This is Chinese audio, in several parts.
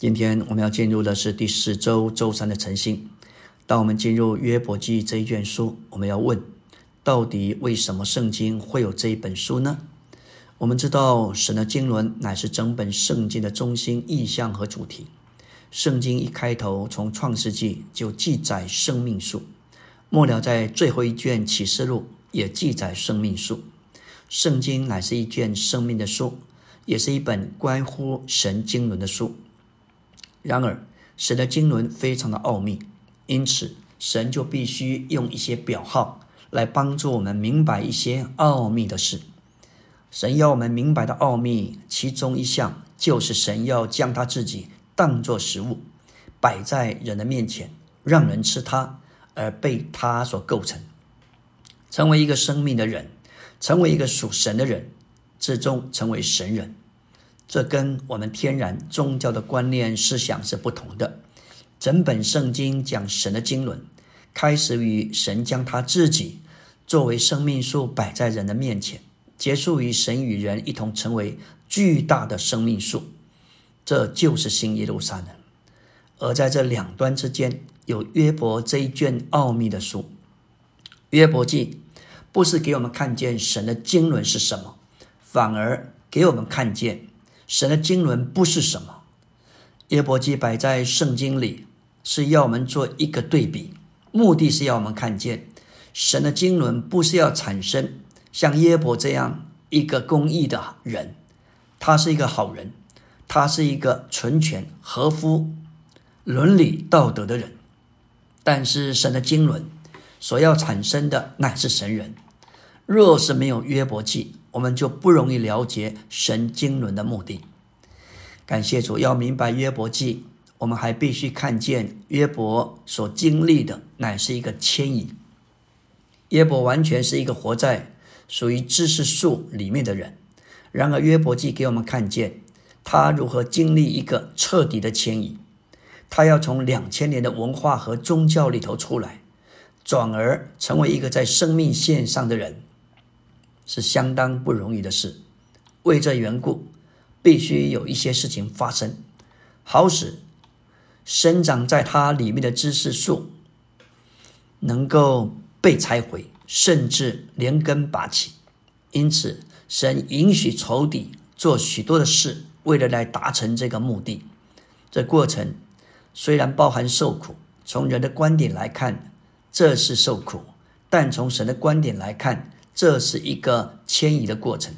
今天我们要进入的是第四周周三的晨星。当我们进入约伯记这一卷书，我们要问：到底为什么圣经会有这一本书呢？我们知道，神的经纶乃是整本圣经的中心意象和主题。圣经一开头从创世纪就记载生命树，末了在最后一卷启示录也记载生命树。圣经乃是一卷生命的书，也是一本关乎神经纶的书。然而，神的经纶非常的奥秘，因此神就必须用一些表号来帮助我们明白一些奥秘的事。神要我们明白的奥秘，其中一项就是神要将他自己当作食物，摆在人的面前，让人吃它，而被他所构成，成为一个生命的人，成为一个属神的人，最终成为神人。这跟我们天然宗教的观念思想是不同的。整本圣经讲神的经纶，开始于神将他自己作为生命树摆在人的面前，结束于神与人一同成为巨大的生命树。这就是新耶路撒冷。而在这两端之间，有约伯这一卷奥秘的书。约伯记不是给我们看见神的经纶是什么，反而给我们看见。神的经纶不是什么，约伯记摆在圣经里，是要我们做一个对比，目的是要我们看见神的经纶不是要产生像约伯这样一个公义的人，他是一个好人，他是一个纯全合乎伦理道德的人，但是神的经纶所要产生的乃是神人，若是没有约伯记。我们就不容易了解神经纶的目的。感谢主，要明白约伯记，我们还必须看见约伯所经历的乃是一个迁移。约伯完全是一个活在属于知识树里面的人，然而约伯记给我们看见他如何经历一个彻底的迁移。他要从两千年的文化和宗教里头出来，转而成为一个在生命线上的人。是相当不容易的事，为这缘故，必须有一些事情发生，好使生长在它里面的知识树能够被拆毁，甚至连根拔起。因此，神允许仇敌做许多的事，为了来达成这个目的。这过程虽然包含受苦，从人的观点来看，这是受苦；但从神的观点来看，这是一个迁移的过程。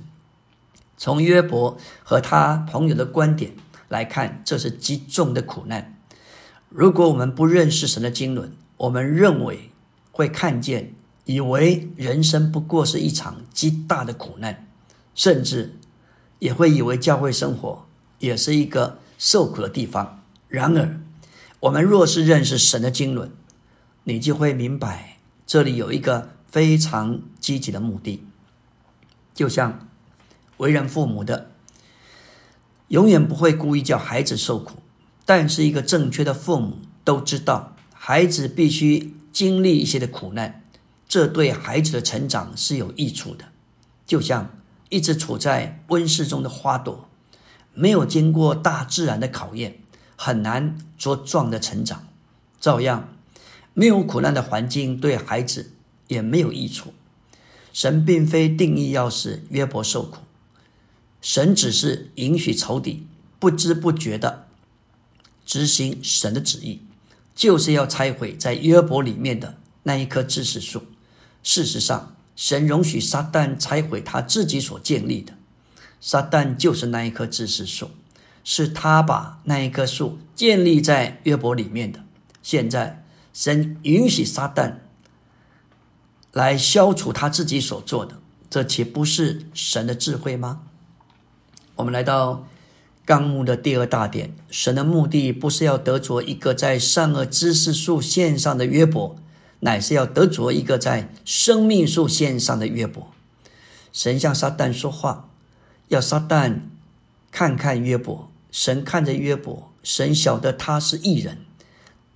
从约伯和他朋友的观点来看，这是极重的苦难。如果我们不认识神的经纶，我们认为会看见，以为人生不过是一场极大的苦难，甚至也会以为教会生活也是一个受苦的地方。然而，我们若是认识神的经纶，你就会明白，这里有一个。非常积极的目的，就像为人父母的，永远不会故意叫孩子受苦。但是，一个正确的父母都知道，孩子必须经历一些的苦难，这对孩子的成长是有益处的。就像一直处在温室中的花朵，没有经过大自然的考验，很难茁壮的成长。照样，没有苦难的环境对孩子。也没有益处。神并非定义要使约伯受苦，神只是允许仇敌不知不觉的执行神的旨意，就是要拆毁在约伯里面的那一棵知识树。事实上，神容许撒旦拆毁他自己所建立的。撒旦就是那一棵知识树，是他把那一棵树建立在约伯里面的。现在，神允许撒旦。来消除他自己所做的，这岂不是神的智慧吗？我们来到纲目的第二大点，神的目的不是要得着一个在善恶知识树线上的约伯，乃是要得着一个在生命树线上的约伯。神向撒旦说话，要撒旦看看约伯。神看着约伯，神晓得他是异人，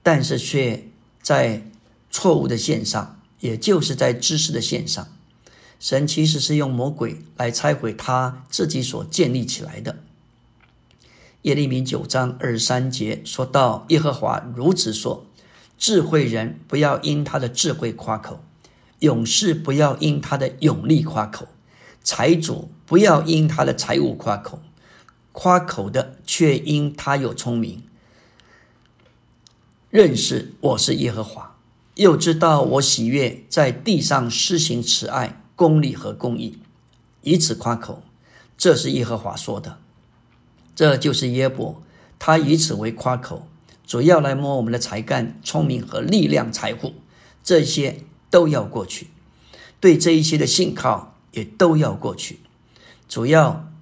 但是却在错误的线上。也就是在知识的线上，神其实是用魔鬼来拆毁他自己所建立起来的。耶利米九章二十三节说到：“耶和华如此说：智慧人不要因他的智慧夸口，勇士不要因他的勇力夸口，财主不要因他的财物夸口，夸口的却因他有聪明，认识我是耶和华，又知道我喜悦在地上施行慈爱、公理和公义，以此夸口。这是耶和华说的。”这就是耶伯，他以此为夸口，主要来摸我们的才干、聪明和力量、财富，这些都要过去。对这一切的信靠也都要过去，主要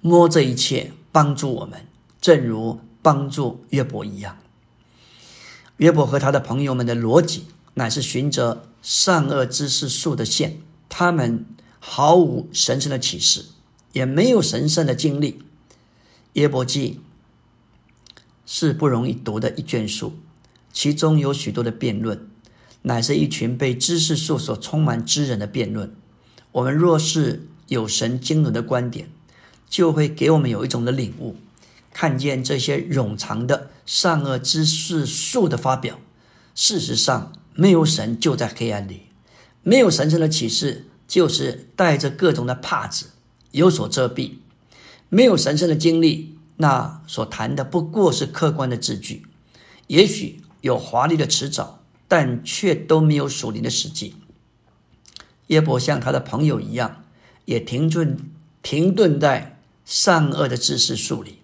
摸这一切，帮助我们，正如帮助约伯一样。约伯和他的朋友们的逻辑，乃是循着善恶知识树的线，他们毫无神圣的启示，也没有神圣的经历。耶伯记是不容易读的一卷书，其中有许多的辩论，乃是一群被知识树所充满之人的辩论。我们若是有神经纶的观点，就会给我们有一种的领悟，看见这些冗长的善恶知识树的发表。事实上，没有神就在黑暗里，没有神圣的启示，就是带着各种的帕子有所遮蔽。没有神圣的经历，那所谈的不过是客观的字句，也许有华丽的辞藻，但却都没有属灵的实际。耶伯像他的朋友一样，也停顿停顿在善恶的知识树里，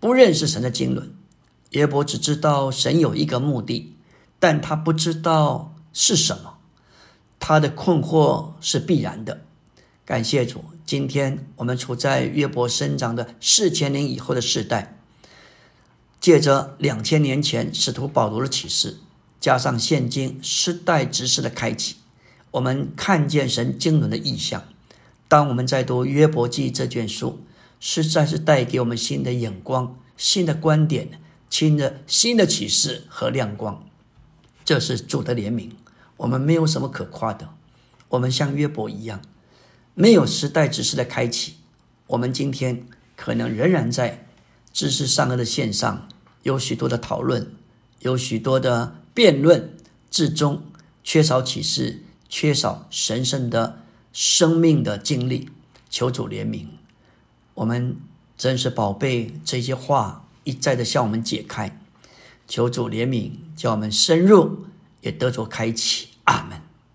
不认识神的经纶。耶伯只知道神有一个目的，但他不知道是什么。他的困惑是必然的。感谢主。今天我们处在约伯生长的四千年以后的时代，借着两千年前使徒保罗的启示，加上现今时代之识的开启，我们看见神经纶的意象。当我们在读约伯记这卷书，实在是带给我们新的眼光、新的观点、新的新的启示和亮光。这是主的怜悯，我们没有什么可夸的，我们像约伯一样。没有时代指示的开启，我们今天可能仍然在知识善恶的线上有许多的讨论，有许多的辩论，至终缺少启示，缺少神圣的生命的经历。求主怜悯，我们真是宝贝。这些话一再的向我们解开，求主怜悯，叫我们深入，也得着开启。阿门。